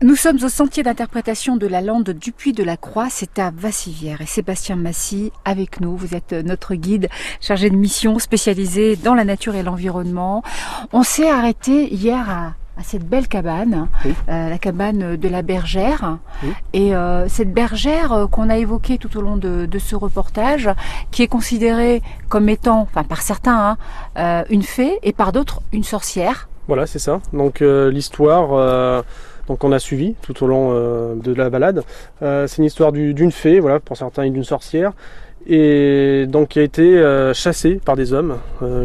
Nous sommes au sentier d'interprétation de la lande du Puy de la Croix, c'est à Vassivière et Sébastien Massy avec nous. Vous êtes notre guide chargé de mission spécialisé dans la nature et l'environnement. On s'est arrêté hier à, cette belle cabane, Oui. euh, la cabane de la bergère. Oui. Et euh, cette bergère euh, qu'on a évoquée tout au long de, de ce reportage, qui est considérée comme étant, enfin par certains, hein, euh, une fée et par d'autres une sorcière. Voilà, c'est ça. Donc euh, l'histoire euh, donc on a suivi tout au long euh, de la balade, euh, c'est une histoire du- d'une fée, voilà, pour certains d'une sorcière, et donc qui a été euh, chassée par des hommes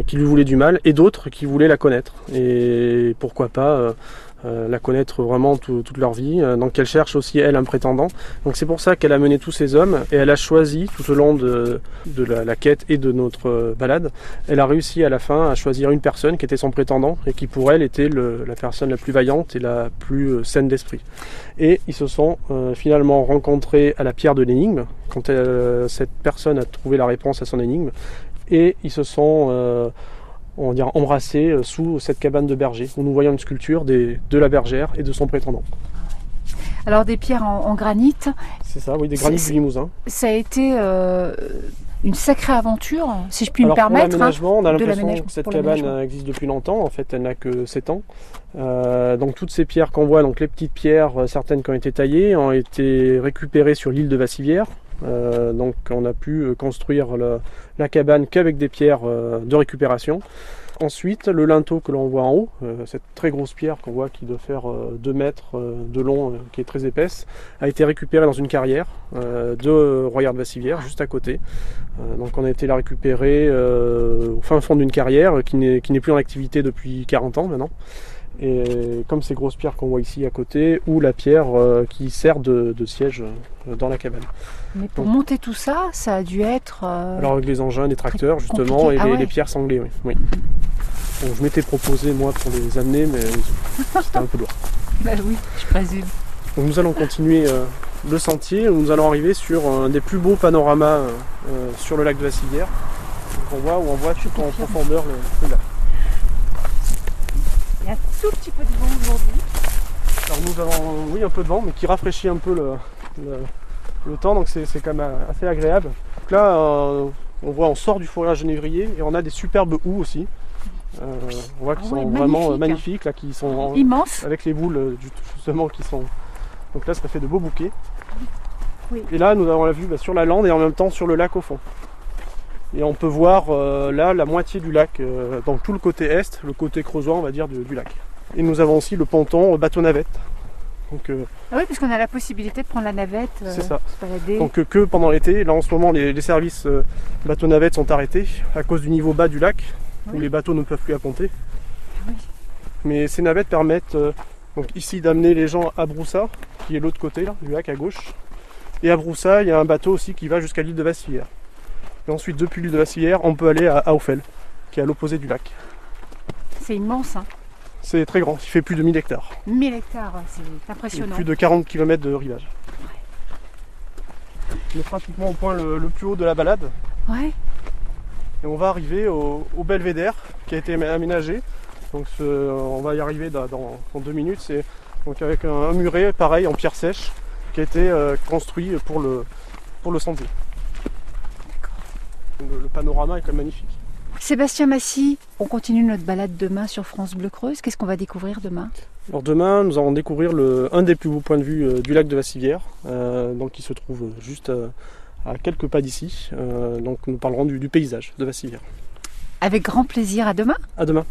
qui lui voulaient du mal et d'autres qui voulaient la connaître. Et pourquoi pas euh, la connaître vraiment tout- toute leur vie. Euh, donc elle cherche aussi elle un prétendant. Donc c'est pour ça qu'elle a mené tous ces hommes et elle a choisi tout au long de, de la, quête et de notre euh, balade elle a réussi à la fin à choisir une personne qui était son prétendant et qui pour elle était la personne la plus vaillante et la plus euh, saine d'esprit. Et ils se sont finalement rencontrés à la pierre de l'énigme quand cette personne a trouvé la réponse à son énigme et ils se sont on va dire embrassés euh, sous cette cabane de berger où nous voyons une sculpture des- de la bergère et de son prétendant. Alors des pierres en, en granit, C'est ça, oui, des granits du Limousin. ça a été euh, une sacrée aventure, si je puis Alors me permettre. hein. l'aménagement, on a de l'impression l'aménagement, que cette cabane euh, existe depuis longtemps. En fait, elle n'a que 7 ans. Euh, donc toutes ces pierres qu'on voit, donc les petites pierres, certaines qui ont été taillées, ont été récupérées sur l'île de Vassivière. Euh, donc on a pu euh, construire la cabane qu'avec des pierres euh, de récupération. Ensuite, le linteau que l'on voit en haut, cette très grosse pierre qu'on voit qui doit faire 2 mètres de long, qui est très épaisse, a été récupérée dans une carrière de Royard Vassivière, juste à côté. Donc on a été la récupérer au fin fond d'une carrière qui n'est plus en activité depuis 40 ans maintenant. Et comme ces grosses pierres qu'on voit ici à côté, ou la pierre euh, qui sert de, de siège euh, dans la cabane. Mais pour monter tout ça, ça a dû être. euh, Alors avec les engins, les tracteurs justement, compliqué. et Ah les, ouais. les pierres sanglées, oui. je m'étais proposé moi pour les amener, mais c'était un peu lourd. Bah oui, je présume. Donc nous allons continuer le sentier, où nous allons arriver sur un des plus beaux panoramas sur le lac de la Civière. On voit où on voit tout en profondeur le, le lac. Tout petit peu de vent aujourd'hui. Alors nous avons oui un peu de vent mais qui rafraîchit un peu le, le, le temps donc c'est quand même assez agréable. Donc là euh, on voit on sort du forêt à genévrier et on a des superbes houes aussi. Euh, on voit qu'ils Ah ouais, sont vraiment euh, magnifique. magnifiques là qui sont en- Immense. avec les boules justement qui sont donc là ça fait de beaux bouquets. Oui. Et là nous avons la vue bah, sur la lande et en même temps sur le lac au fond. Et on peut voir euh, là la moitié du lac, euh, donc tout le côté est, le côté creusois on va dire du, du lac. Et nous avons aussi le ponton euh, bateau navette. Donc, euh, Ah oui, parce qu'on a la possibilité de prendre la navette, euh, C'est ça. se balader. donc euh, que pendant l'été. Là en ce moment les, les services euh, bateau navette sont arrêtés à cause du niveau bas du lac où les bateaux ne peuvent plus apponter. Oui. Mais ces navettes permettent donc ici d'amener les gens à Broussa, qui est l'autre côté là, du lac à gauche. Et à Broussa, il y a un bateau aussi qui va jusqu'à l'île de Vassivière. Et ensuite, depuis l'île de Vassivière, on peut aller à Aufel, qui est à l'opposé du lac. C'est immense, hein. C'est très grand, il fait plus de 1000 hectares. 1000 hectares, c'est Et impressionnant. plus de 40 km de rivage. On est pratiquement au point le, le plus haut de la balade. Ouais. Et on va arriver au, au belvédère qui a été aménagé. Donc ce- on va y arriver dans, dans- dans deux minutes. C'est donc avec un, un muret pareil en pierre sèche qui a été euh, construit pour le, pour le sentier. Le, le panorama est quand même magnifique. Sébastien Massy, on continue notre balade demain sur France Bleu Creuse. Qu'est-ce qu'on va découvrir demain? Alors demain, nous allons découvrir le, un des plus beaux points de vue euh, du lac de Vassivière, euh, donc qui se trouve juste euh, à quelques pas d'ici. Donc nous parlerons du, du paysage de Vassivière. Avec grand plaisir, à demain. À demain.